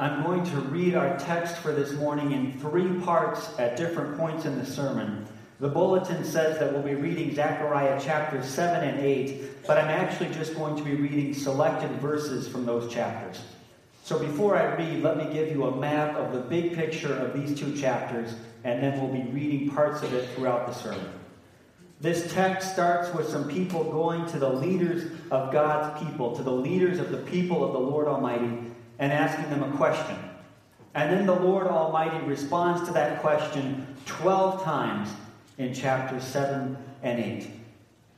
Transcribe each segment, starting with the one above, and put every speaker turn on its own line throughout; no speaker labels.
I'm going to read our text for this morning in three parts at different points in the sermon. The bulletin says that we'll be reading Zechariah chapters 7 and 8, but I'm actually just going to be reading selected verses from those chapters. So before I read, let me give you a map of the big picture of these two chapters, and then we'll be reading parts of it throughout the sermon. This text starts with some people going to the leaders of God's people, to the leaders of the people of the Lord Almighty, and asking them a question. And then the Lord Almighty responds to that question 12 times in chapters 7 and 8.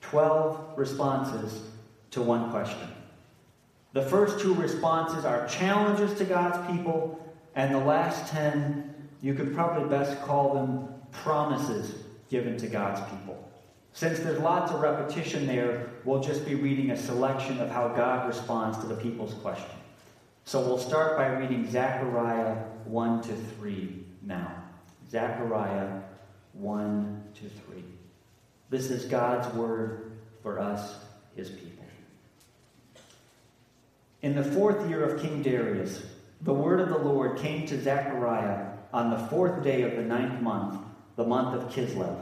12 responses to one question. The first two responses are challenges to God's people, and the last 10, you could probably best call them promises given to God's people. Since there's lots of repetition there, we'll just be reading a selection of how God responds to the people's question. So we'll start by reading Zechariah 1 to 3 now. Zechariah 1 to 3. This is God's word for us, his people. In the fourth year of King Darius, the word of the Lord came to Zechariah on the fourth day of the ninth month, the month of Kislev.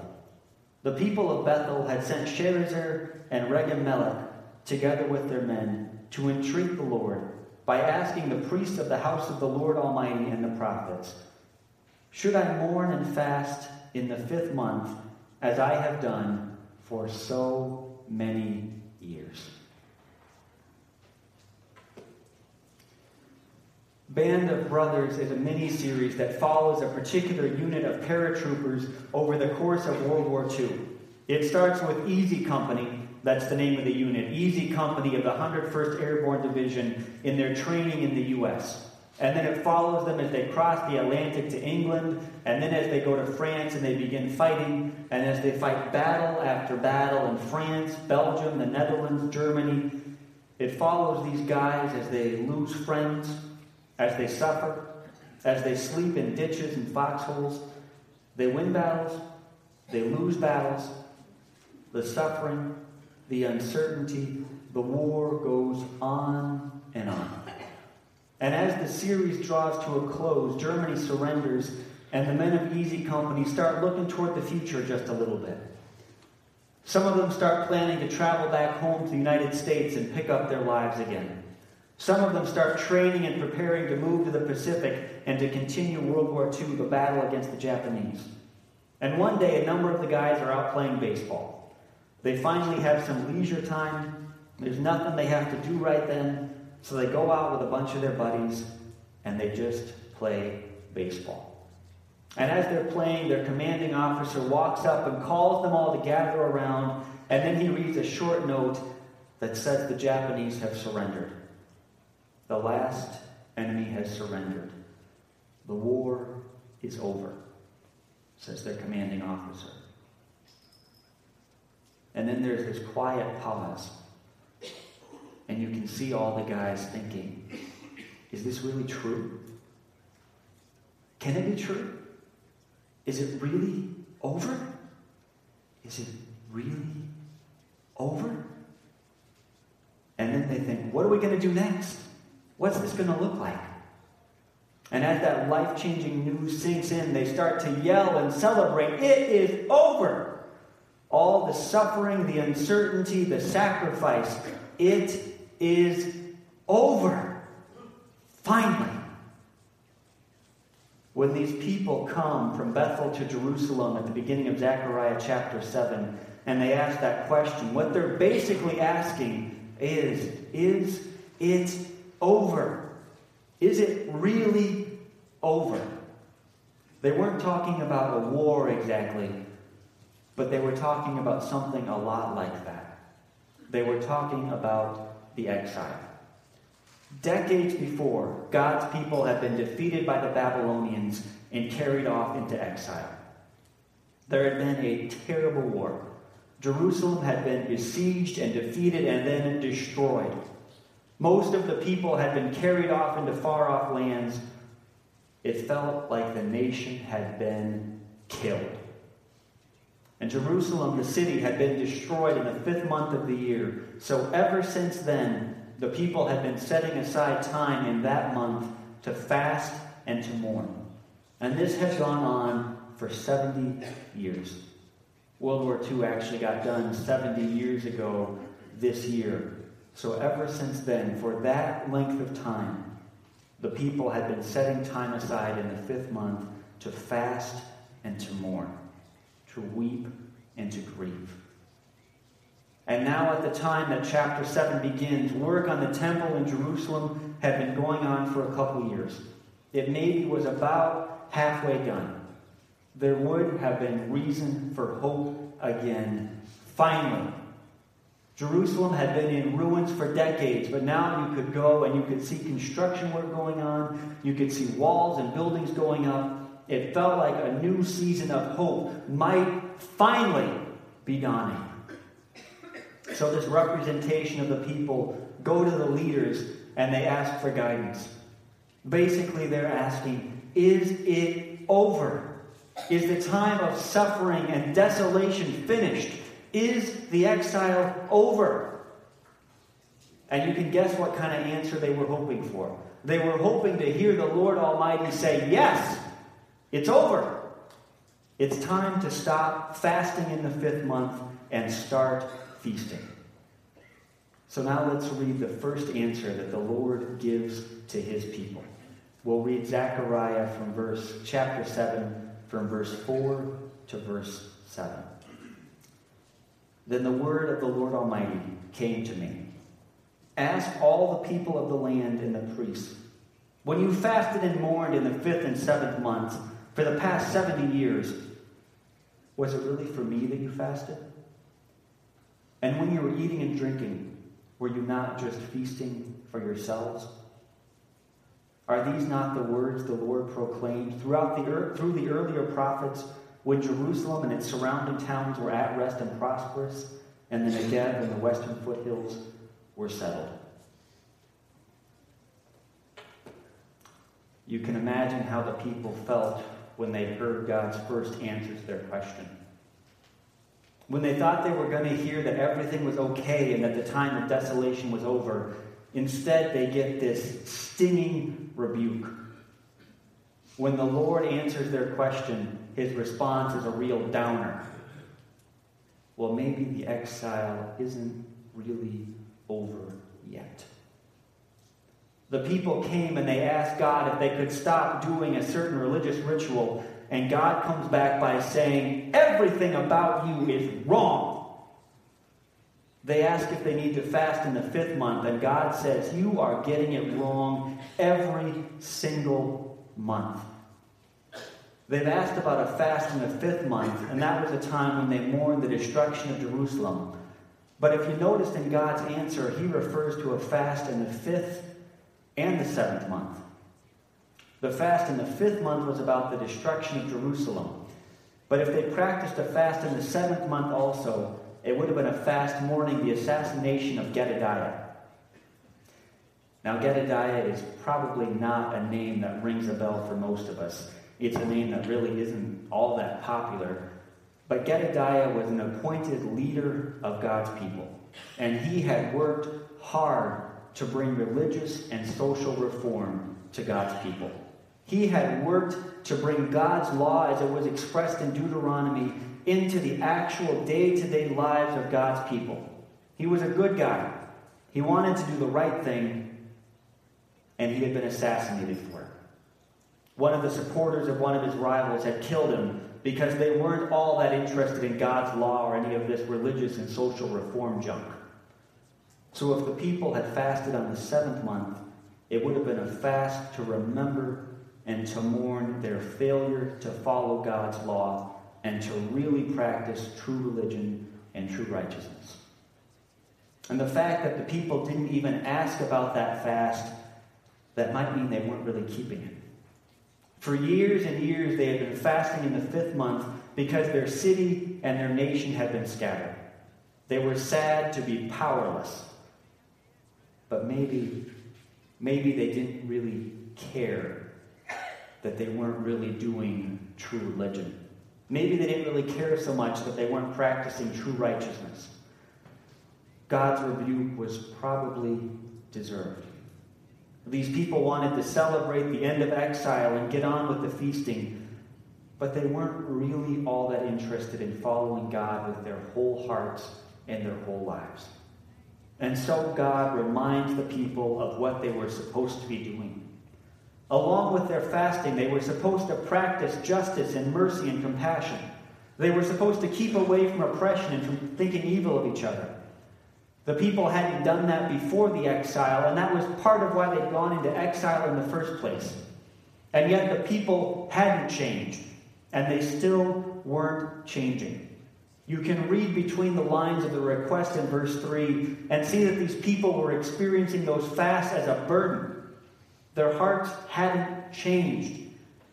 The people of Bethel had sent Sharezer and Regem together with their men to entreat the Lord by asking the priests of the house of the Lord Almighty and the prophets, Should I mourn and fast in the fifth month, as I have done for so many years? Band of Brothers is a mini series that follows a particular unit of paratroopers over the course of World War II. It starts with Easy Company, that's the name of the unit. Easy Company of the 101st Airborne Division in their training in the U.S. And then it follows them as they cross the Atlantic to England, and then as they go to France and they begin fighting, and as they fight battle after battle in France, Belgium, the Netherlands, Germany. It follows these guys as they lose friends, as they suffer, as they sleep in ditches and foxholes. They win battles, they lose battles, the suffering, the uncertainty, the war goes on and on. And as the series draws to a close, Germany surrenders, and the men of Easy Company start looking toward the future just a little bit. Some of them start planning to travel back home to the United States and pick up their lives again. Some of them start training and preparing to move to the Pacific and to continue World War II, the battle against the Japanese. And one day, a number of the guys are out playing baseball. They finally have some leisure time. There's nothing they have to do right then. So they go out with a bunch of their buddies and they just play baseball. And as they're playing, their commanding officer walks up and calls them all to gather around. And then he reads a short note that says the Japanese have surrendered. The last enemy has surrendered. The war is over, says their commanding officer. And then there's this quiet pause. And you can see all the guys thinking, is this really true? Can it be true? Is it really over? Is it really over? And then they think, what are we going to do next? What's this going to look like? And as that life changing news sinks in, they start to yell and celebrate. It is over all the suffering, the uncertainty, the sacrifice. It is over. Finally. When these people come from Bethel to Jerusalem at the beginning of Zechariah chapter 7, and they ask that question, what they're basically asking is Is it over? Is it really over? They weren't talking about a war exactly. But they were talking about something a lot like that. They were talking about the exile. Decades before, God's people had been defeated by the Babylonians and carried off into exile. There had been a terrible war. Jerusalem had been besieged and defeated and then destroyed. Most of the people had been carried off into far off lands. It felt like the nation had been killed. And Jerusalem, the city, had been destroyed in the fifth month of the year. So ever since then, the people had been setting aside time in that month to fast and to mourn. And this has gone on for 70 years. World War II actually got done 70 years ago this year. So, ever since then, for that length of time, the people had been setting time aside in the fifth month to fast and to mourn, to weep and to grieve. And now, at the time that chapter 7 begins, work on the temple in Jerusalem had been going on for a couple years. It maybe was about halfway done. There would have been reason for hope again. Finally, Jerusalem had been in ruins for decades, but now you could go and you could see construction work going on. You could see walls and buildings going up. It felt like a new season of hope might finally be dawning. So, this representation of the people go to the leaders and they ask for guidance. Basically, they're asking, Is it over? Is the time of suffering and desolation finished? Is the exile over? And you can guess what kind of answer they were hoping for. They were hoping to hear the Lord Almighty say, Yes, it's over. It's time to stop fasting in the fifth month and start feasting. So now let's read the first answer that the Lord gives to his people. We'll read Zechariah from verse chapter 7 from verse 4 to verse 7. Then the word of the Lord Almighty came to me. Ask all the people of the land and the priests. When you fasted and mourned in the fifth and seventh months for the past 70 years, was it really for me that you fasted? And when you were eating and drinking, were you not just feasting for yourselves? Are these not the words the Lord proclaimed throughout the, through the earlier prophets when Jerusalem and its surrounding towns were at rest and prosperous, and the Negev and the western foothills were settled. You can imagine how the people felt when they heard God's first answer to their question. When they thought they were going to hear that everything was okay and that the time of desolation was over, instead they get this stinging rebuke. When the Lord answers their question, his response is a real downer. Well, maybe the exile isn't really over yet. The people came and they asked God if they could stop doing a certain religious ritual, and God comes back by saying, Everything about you is wrong. They ask if they need to fast in the fifth month, and God says, You are getting it wrong every single month. They've asked about a fast in the fifth month, and that was a time when they mourned the destruction of Jerusalem. But if you noticed in God's answer, he refers to a fast in the fifth and the seventh month. The fast in the fifth month was about the destruction of Jerusalem. But if they practiced a fast in the seventh month also, it would have been a fast mourning the assassination of Gedaliah. Now, Gedaliah is probably not a name that rings a bell for most of us. It's a name that really isn't all that popular. But Gedaliah was an appointed leader of God's people, and he had worked hard to bring religious and social reform to God's people. He had worked to bring God's law as it was expressed in Deuteronomy into the actual day to day lives of God's people. He was a good guy. He wanted to do the right thing, and he had been assassinated for it. One of the supporters of one of his rivals had killed him because they weren't all that interested in God's law or any of this religious and social reform junk. So if the people had fasted on the seventh month, it would have been a fast to remember and to mourn their failure to follow God's law and to really practice true religion and true righteousness. And the fact that the people didn't even ask about that fast, that might mean they weren't really keeping it. For years and years, they had been fasting in the fifth month because their city and their nation had been scattered. They were sad to be powerless. But maybe, maybe they didn't really care that they weren't really doing true religion. Maybe they didn't really care so much that they weren't practicing true righteousness. God's rebuke was probably deserved. These people wanted to celebrate the end of exile and get on with the feasting, but they weren't really all that interested in following God with their whole hearts and their whole lives. And so God reminds the people of what they were supposed to be doing. Along with their fasting, they were supposed to practice justice and mercy and compassion. They were supposed to keep away from oppression and from thinking evil of each other. The people hadn't done that before the exile, and that was part of why they'd gone into exile in the first place. And yet the people hadn't changed, and they still weren't changing. You can read between the lines of the request in verse 3 and see that these people were experiencing those fasts as a burden. Their hearts hadn't changed.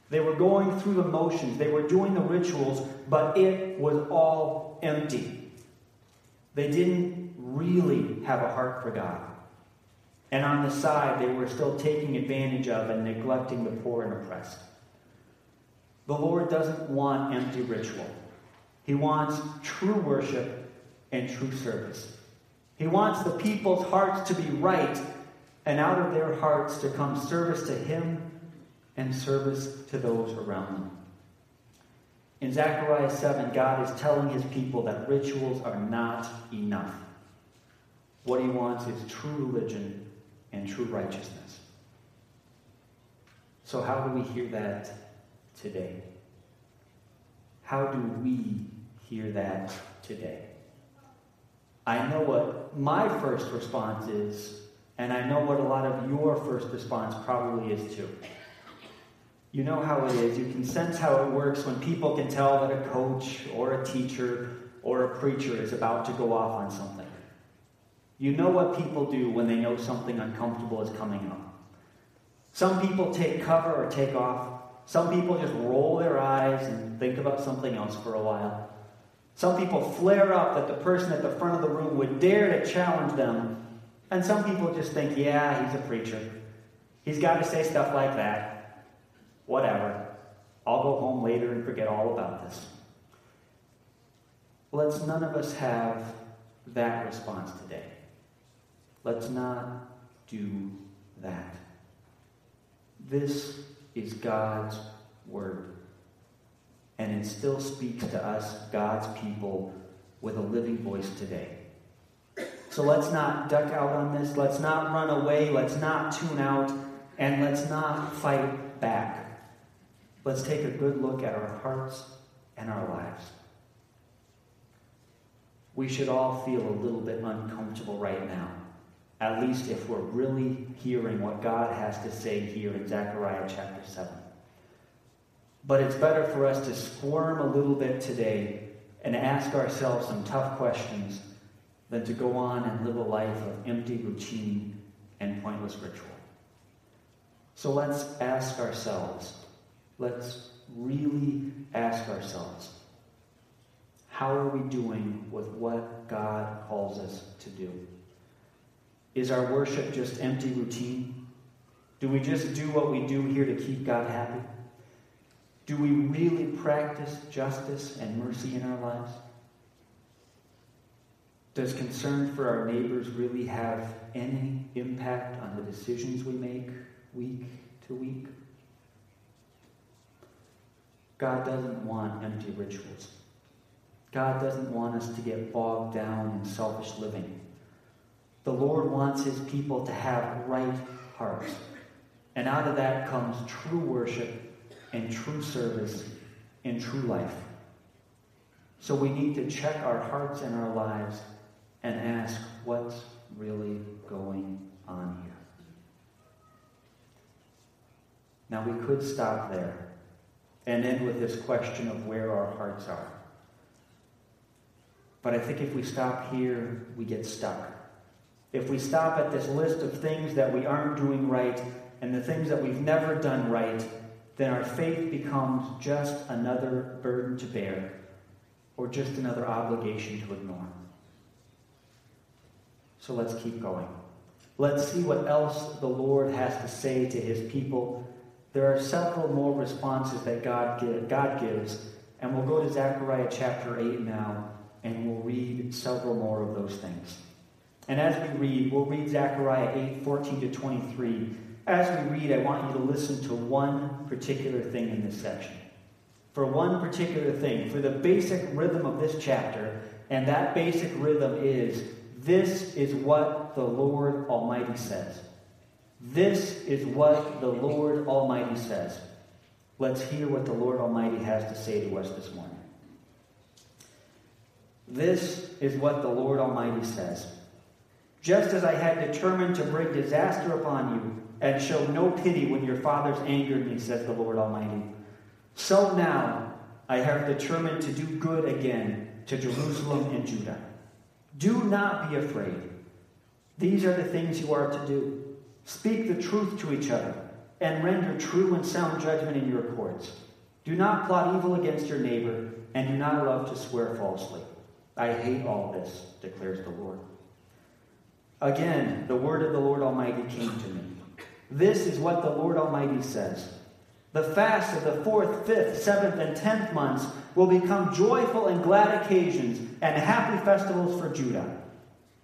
They were going through the motions, they were doing the rituals, but it was all empty. They didn't really have a heart for God. And on the side, they were still taking advantage of and neglecting the poor and oppressed. The Lord doesn't want empty ritual. He wants true worship and true service. He wants the people's hearts to be right, and out of their hearts to come service to Him and service to those around them. In Zechariah 7, God is telling his people that rituals are not enough. What he wants is true religion and true righteousness. So, how do we hear that today? How do we hear that today? I know what my first response is, and I know what a lot of your first response probably is too. You know how it is. You can sense how it works when people can tell that a coach or a teacher or a preacher is about to go off on something. You know what people do when they know something uncomfortable is coming up. Some people take cover or take off. Some people just roll their eyes and think about something else for a while. Some people flare up that the person at the front of the room would dare to challenge them. And some people just think, yeah, he's a preacher. He's got to say stuff like that. Whatever. I'll go home later and forget all about this. Let's none of us have that response today. Let's not do that. This is God's Word. And it still speaks to us, God's people, with a living voice today. So let's not duck out on this. Let's not run away. Let's not tune out. And let's not fight back. Let's take a good look at our hearts and our lives. We should all feel a little bit uncomfortable right now, at least if we're really hearing what God has to say here in Zechariah chapter 7. But it's better for us to squirm a little bit today and ask ourselves some tough questions than to go on and live a life of empty routine and pointless ritual. So let's ask ourselves let's really ask ourselves how are we doing with what God calls us to do? Is our worship just empty routine? Do we just do what we do here to keep God happy? Do we really practice justice and mercy in our lives? Does concern for our neighbors really have any impact on the decisions we make week to week? God doesn't want empty rituals. God doesn't want us to get bogged down in selfish living. The Lord wants his people to have right hearts. And out of that comes true worship and true service and true life. So we need to check our hearts and our lives and ask what's really going on here. Now we could stop there and end with this question of where our hearts are. But I think if we stop here, we get stuck. If we stop at this list of things that we aren't doing right and the things that we've never done right, then our faith becomes just another burden to bear or just another obligation to ignore. So let's keep going. Let's see what else the Lord has to say to his people there are several more responses that God, give, God gives, and we'll go to Zechariah chapter 8 now, and we'll read several more of those things. And as we read, we'll read Zechariah 8, 14 to 23, as we read, I want you to listen to one particular thing in this section. For one particular thing, for the basic rhythm of this chapter, and that basic rhythm is this is what the Lord Almighty says. This is what the Lord Almighty says. Let's hear what the Lord Almighty has to say to us this morning. This is what the Lord Almighty says. Just as I had determined to bring disaster upon you and show no pity when your fathers angered me, says the Lord Almighty, so now I have determined to do good again to Jerusalem and Judah. Do not be afraid. These are the things you are to do. Speak the truth to each other and render true and sound judgment in your courts. Do not plot evil against your neighbor and do not love to swear falsely. I hate all this, declares the Lord. Again, the word of the Lord Almighty came to me. This is what the Lord Almighty says. The fast of the fourth, fifth, seventh, and tenth months will become joyful and glad occasions and happy festivals for Judah.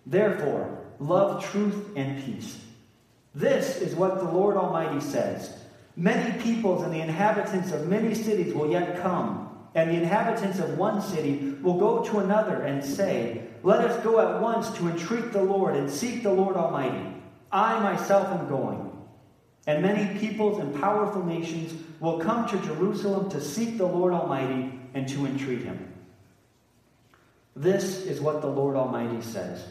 Therefore, love truth and peace. This is what the Lord Almighty says. Many peoples and the inhabitants of many cities will yet come, and the inhabitants of one city will go to another and say, Let us go at once to entreat the Lord and seek the Lord Almighty. I myself am going. And many peoples and powerful nations will come to Jerusalem to seek the Lord Almighty and to entreat him. This is what the Lord Almighty says.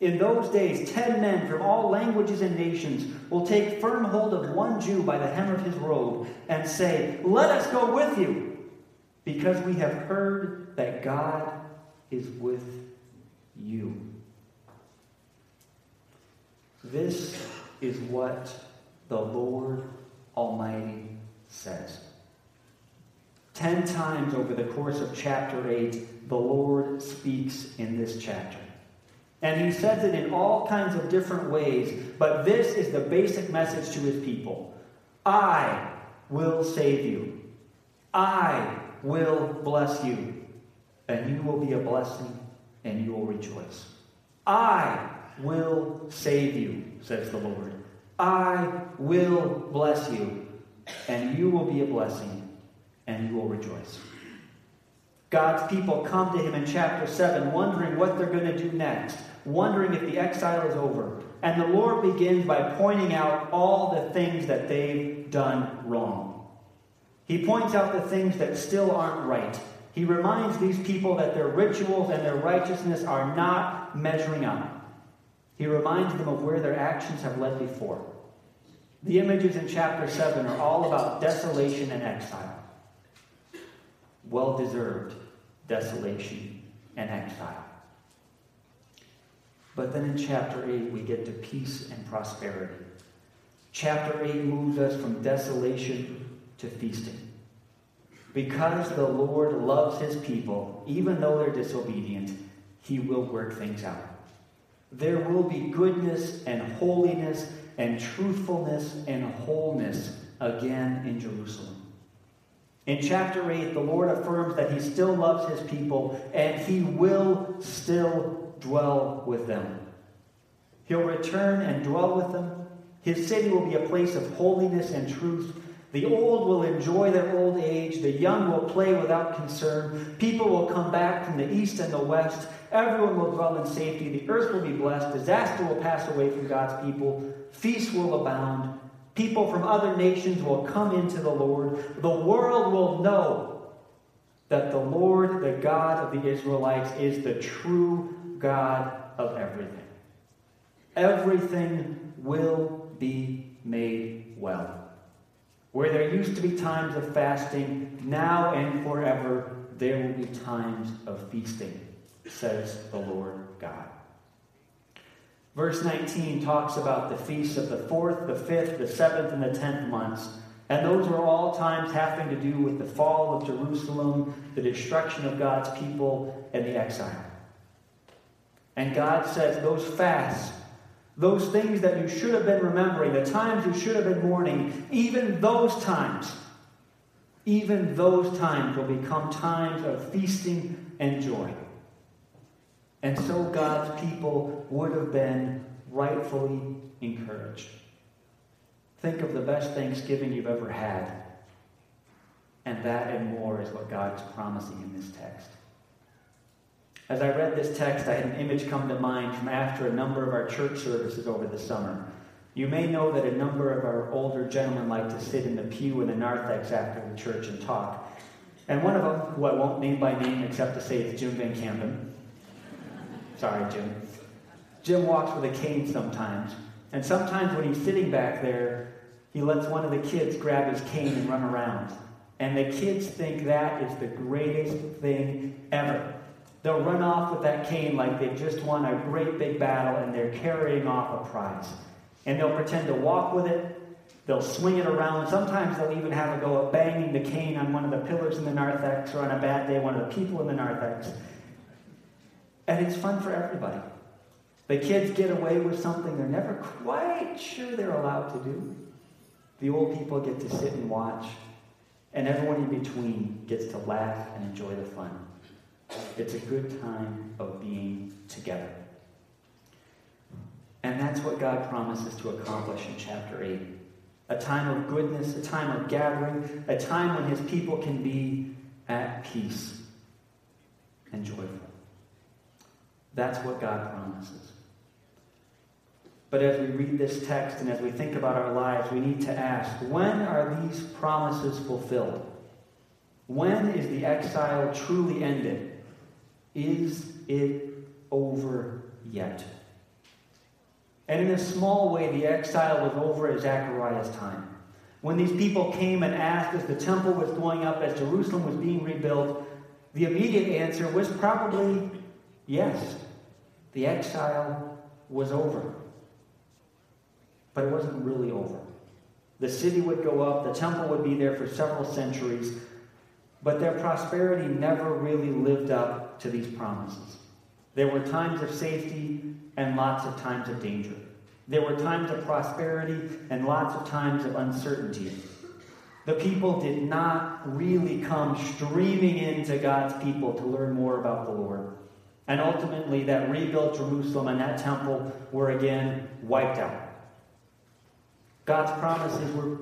In those days, ten men from all languages and nations will take firm hold of one Jew by the hem of his robe and say, Let us go with you, because we have heard that God is with you. This is what the Lord Almighty says. Ten times over the course of chapter 8, the Lord speaks in this chapter. And he says it in all kinds of different ways, but this is the basic message to his people I will save you. I will bless you. And you will be a blessing and you will rejoice. I will save you, says the Lord. I will bless you, and you will be a blessing, and you will rejoice. God's people come to him in chapter 7, wondering what they're going to do next, wondering if the exile is over. And the Lord begins by pointing out all the things that they've done wrong. He points out the things that still aren't right. He reminds these people that their rituals and their righteousness are not measuring up. He reminds them of where their actions have led before. The images in chapter 7 are all about desolation and exile. Well deserved desolation and exile. But then in chapter 8, we get to peace and prosperity. Chapter 8 moves us from desolation to feasting. Because the Lord loves his people, even though they're disobedient, he will work things out. There will be goodness and holiness and truthfulness and wholeness again in Jerusalem. In chapter 8, the Lord affirms that he still loves his people and he will still dwell with them. He'll return and dwell with them. His city will be a place of holiness and truth. The old will enjoy their old age. The young will play without concern. People will come back from the east and the west. Everyone will dwell in safety. The earth will be blessed. Disaster will pass away from God's people. Feasts will abound. People from other nations will come into the Lord. The world will know that the Lord, the God of the Israelites, is the true God of everything. Everything will be made well. Where there used to be times of fasting, now and forever there will be times of feasting, says the Lord God. Verse 19 talks about the feasts of the fourth, the fifth, the seventh, and the tenth months. And those were all times having to do with the fall of Jerusalem, the destruction of God's people, and the exile. And God says those fasts, those things that you should have been remembering, the times you should have been mourning, even those times, even those times will become times of feasting and joy. And so God's people would have been rightfully encouraged. think of the best Thanksgiving you've ever had. And that and more is what God is promising in this text. As I read this text, I had an image come to mind from after a number of our church services over the summer. You may know that a number of our older gentlemen like to sit in the pew in the narthex after the church and talk. And one of them, who I won't name by name except to say it's Jim Van Campen. Sorry, Jim. Jim walks with a cane sometimes. And sometimes when he's sitting back there, he lets one of the kids grab his cane and run around. And the kids think that is the greatest thing ever. They'll run off with that cane like they've just won a great big battle and they're carrying off a prize. And they'll pretend to walk with it. They'll swing it around. Sometimes they'll even have a go at banging the cane on one of the pillars in the narthex or on a bad day, one of the people in the narthex. And it's fun for everybody. The kids get away with something they're never quite sure they're allowed to do. The old people get to sit and watch. And everyone in between gets to laugh and enjoy the fun. It's a good time of being together. And that's what God promises to accomplish in chapter 8. A time of goodness, a time of gathering, a time when his people can be at peace and joyful. That's what God promises. But as we read this text and as we think about our lives, we need to ask when are these promises fulfilled? When is the exile truly ended? Is it over yet? And in a small way, the exile was over at Zechariah's time. When these people came and asked as the temple was going up, as Jerusalem was being rebuilt, the immediate answer was probably yes. The exile was over. But it wasn't really over. The city would go up, the temple would be there for several centuries, but their prosperity never really lived up to these promises. There were times of safety and lots of times of danger. There were times of prosperity and lots of times of uncertainty. The people did not really come streaming into God's people to learn more about the Lord. And ultimately, that rebuilt Jerusalem and that temple were again wiped out. God's promises were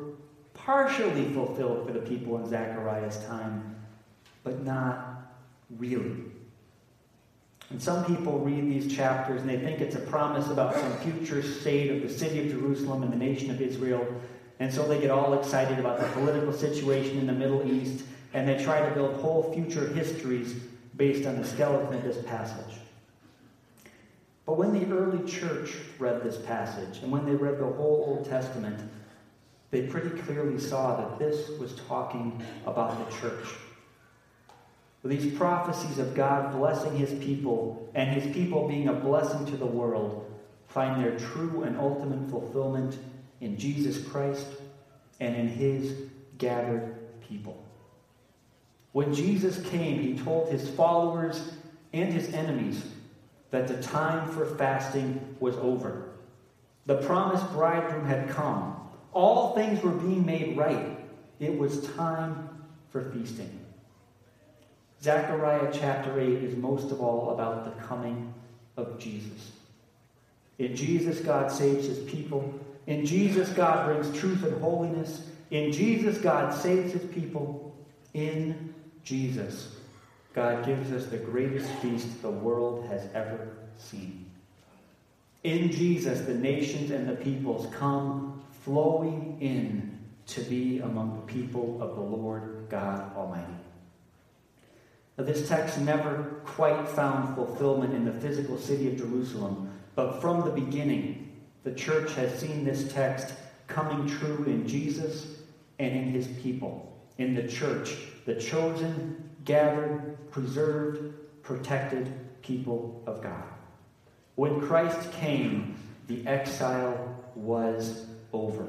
partially fulfilled for the people in Zechariah's time, but not really. And some people read these chapters and they think it's a promise about some future state of the city of Jerusalem and the nation of Israel. And so they get all excited about the political situation in the Middle East and they try to build whole future histories based on the skeleton of this passage. But when the early church read this passage and when they read the whole Old Testament, they pretty clearly saw that this was talking about the church these prophecies of God blessing his people and his people being a blessing to the world find their true and ultimate fulfillment in Jesus Christ and in his gathered people. When Jesus came, he told his followers and his enemies that the time for fasting was over. The promised bridegroom had come. All things were being made right. It was time for feasting. Zechariah chapter 8 is most of all about the coming of Jesus. In Jesus, God saves his people. In Jesus, God brings truth and holiness. In Jesus, God saves his people. In Jesus, God gives us the greatest feast the world has ever seen. In Jesus, the nations and the peoples come flowing in to be among the people of the Lord God Almighty. Now, this text never quite found fulfillment in the physical city of Jerusalem, but from the beginning, the church has seen this text coming true in Jesus and in his people. In the church, the chosen, gathered, preserved, protected people of God. When Christ came, the exile was over.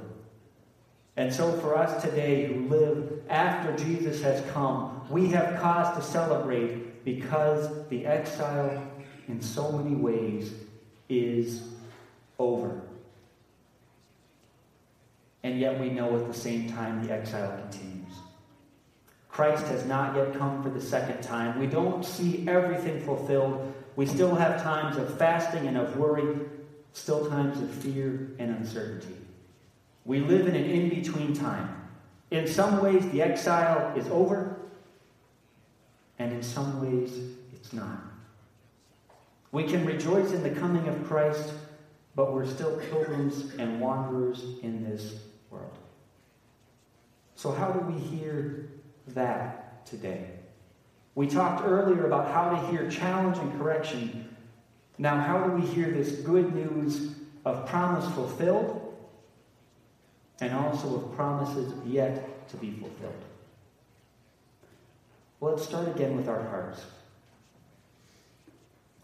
And so, for us today who live after Jesus has come, we have cause to celebrate because the exile, in so many ways, is over. And yet, we know at the same time the exile continues. Christ has not yet come for the second time. We don't see everything fulfilled. We still have times of fasting and of worry, still times of fear and uncertainty. We live in an in between time. In some ways, the exile is over, and in some ways, it's not. We can rejoice in the coming of Christ, but we're still pilgrims and wanderers in this world. So, how do we hear that today? We talked earlier about how to hear challenge and correction. Now, how do we hear this good news of promise fulfilled and also of promises yet to be fulfilled? Well, let's start again with our hearts.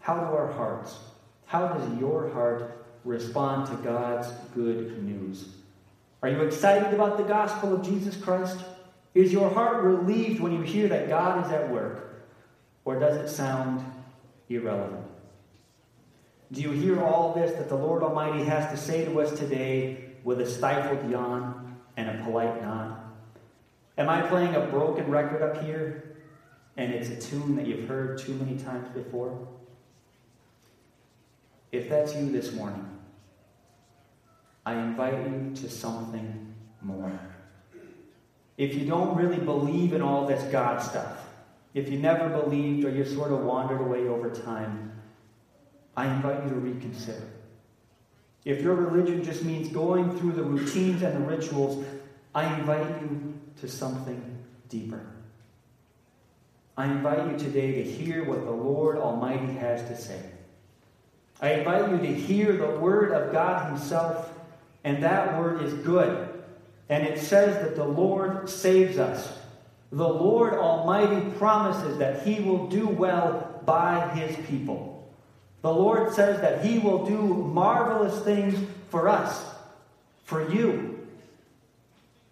How do our hearts, how does your heart respond to God's good news? Are you excited about the gospel of Jesus Christ? Is your heart relieved when you hear that God is at work? Or does it sound irrelevant? Do you hear all this that the Lord Almighty has to say to us today with a stifled yawn and a polite nod? Am I playing a broken record up here and it's a tune that you've heard too many times before? If that's you this morning, I invite you to something more. If you don't really believe in all this God stuff, if you never believed or you sort of wandered away over time, I invite you to reconsider. If your religion just means going through the routines and the rituals, I invite you to something deeper. I invite you today to hear what the Lord Almighty has to say. I invite you to hear the Word of God Himself, and that Word is good. And it says that the Lord saves us. The Lord Almighty promises that He will do well by His people. The Lord says that He will do marvelous things for us, for you.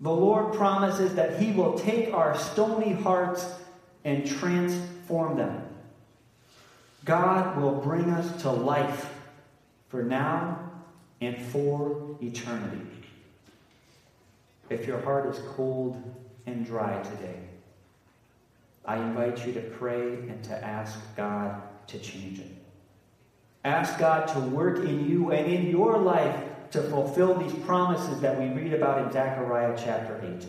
The Lord promises that He will take our stony hearts and transform them. God will bring us to life for now and for eternity. If your heart is cold and dry today, I invite you to pray and to ask God to change it. Ask God to work in you and in your life to fulfill these promises that we read about in Zechariah chapter 8.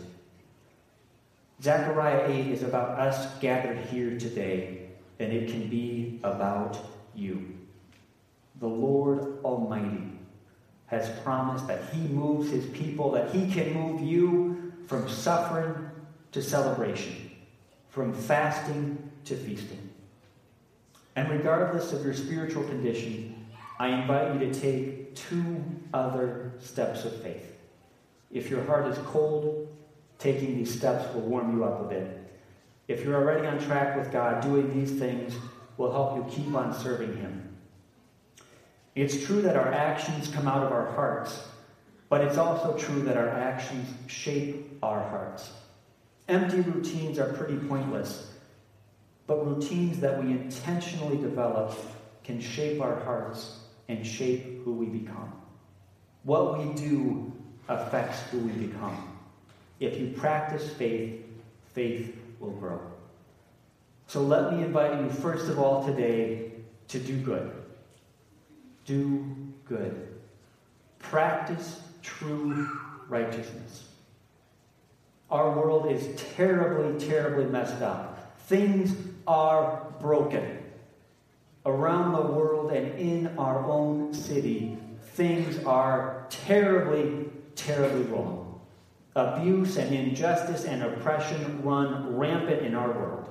Zechariah 8 is about us gathered here today, and it can be about you. The Lord Almighty has promised that He moves His people, that He can move you from suffering to celebration, from fasting to feasting. And regardless of your spiritual condition, I invite you to take two other steps of faith. If your heart is cold, taking these steps will warm you up a bit. If you're already on track with God, doing these things will help you keep on serving Him. It's true that our actions come out of our hearts, but it's also true that our actions shape our hearts. Empty routines are pretty pointless, but routines that we intentionally develop can shape our hearts and shape who we become. What we do affects who we become. If you practice faith, faith will grow. So let me invite you, first of all, today to do good. Do good. Practice true righteousness. Our world is terribly, terribly messed up. Things are broken. Around the world and in our own city, things are terribly, terribly wrong. Abuse and injustice and oppression run rampant in our world.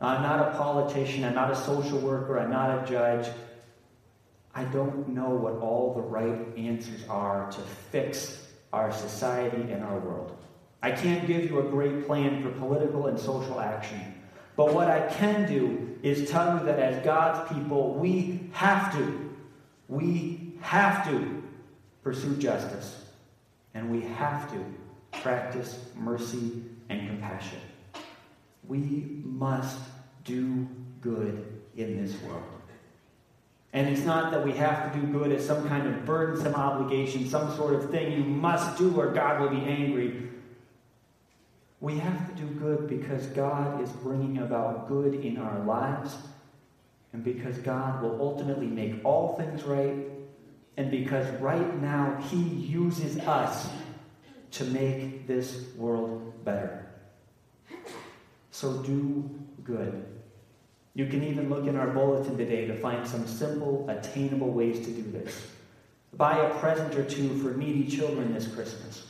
I'm not a politician, I'm not a social worker, I'm not a judge. I don't know what all the right answers are to fix our society and our world. I can't give you a great plan for political and social action. But what I can do is tell you that as God's people, we have to, we have to pursue justice. And we have to practice mercy and compassion. We must do good in this world. And it's not that we have to do good as some kind of burdensome obligation, some sort of thing you must do or God will be angry. We have to do good because God is bringing about good in our lives and because God will ultimately make all things right and because right now He uses us to make this world better. So do good. You can even look in our bulletin today to find some simple, attainable ways to do this. Buy a present or two for needy children this Christmas.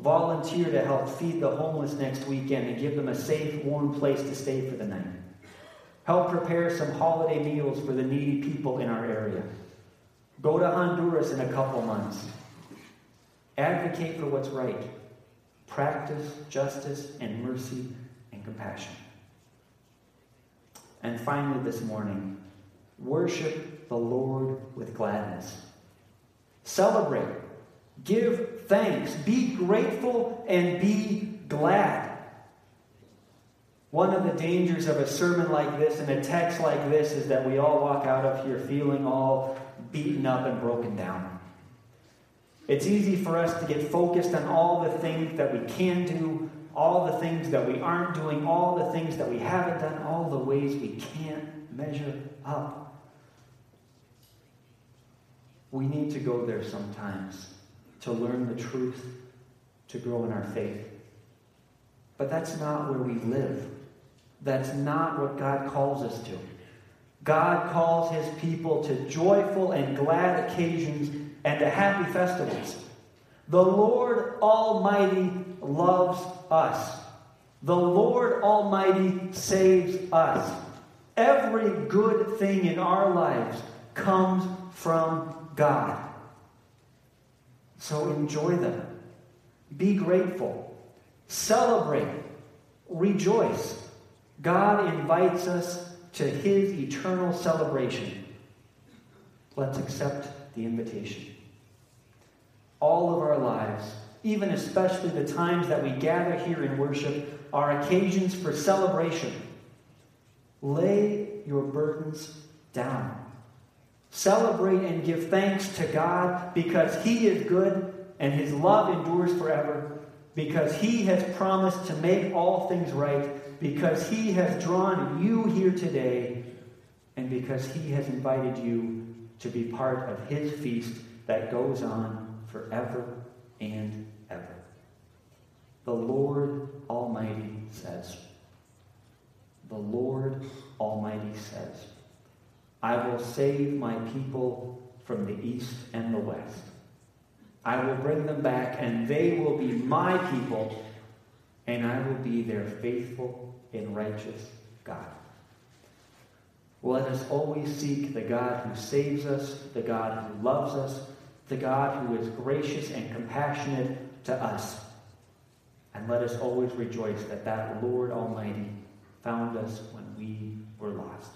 Volunteer to help feed the homeless next weekend and give them a safe, warm place to stay for the night. Help prepare some holiday meals for the needy people in our area. Go to Honduras in a couple months. Advocate for what's right. Practice justice and mercy and compassion. And finally, this morning, worship the Lord with gladness. Celebrate. Give thanks. Be grateful and be glad. One of the dangers of a sermon like this and a text like this is that we all walk out of here feeling all beaten up and broken down. It's easy for us to get focused on all the things that we can do, all the things that we aren't doing, all the things that we haven't done, all the ways we can't measure up. We need to go there sometimes to learn the truth, to grow in our faith. But that's not where we live. That's not what God calls us to. God calls his people to joyful and glad occasions and to happy festivals. The Lord Almighty loves us. The Lord Almighty saves us. Every good thing in our lives comes from God. So enjoy them. Be grateful. Celebrate. Rejoice. God invites us to his eternal celebration. Let's accept the invitation. All of our lives, even especially the times that we gather here in worship, are occasions for celebration. Lay your burdens down. Celebrate and give thanks to God because He is good and His love endures forever, because He has promised to make all things right, because He has drawn you here today, and because He has invited you to be part of His feast that goes on forever and ever. The Lord Almighty says, The Lord Almighty says, I will save my people from the east and the west. I will bring them back, and they will be my people, and I will be their faithful and righteous God. Let us always seek the God who saves us, the God who loves us, the God who is gracious and compassionate to us. And let us always rejoice that that Lord Almighty found us when we were lost.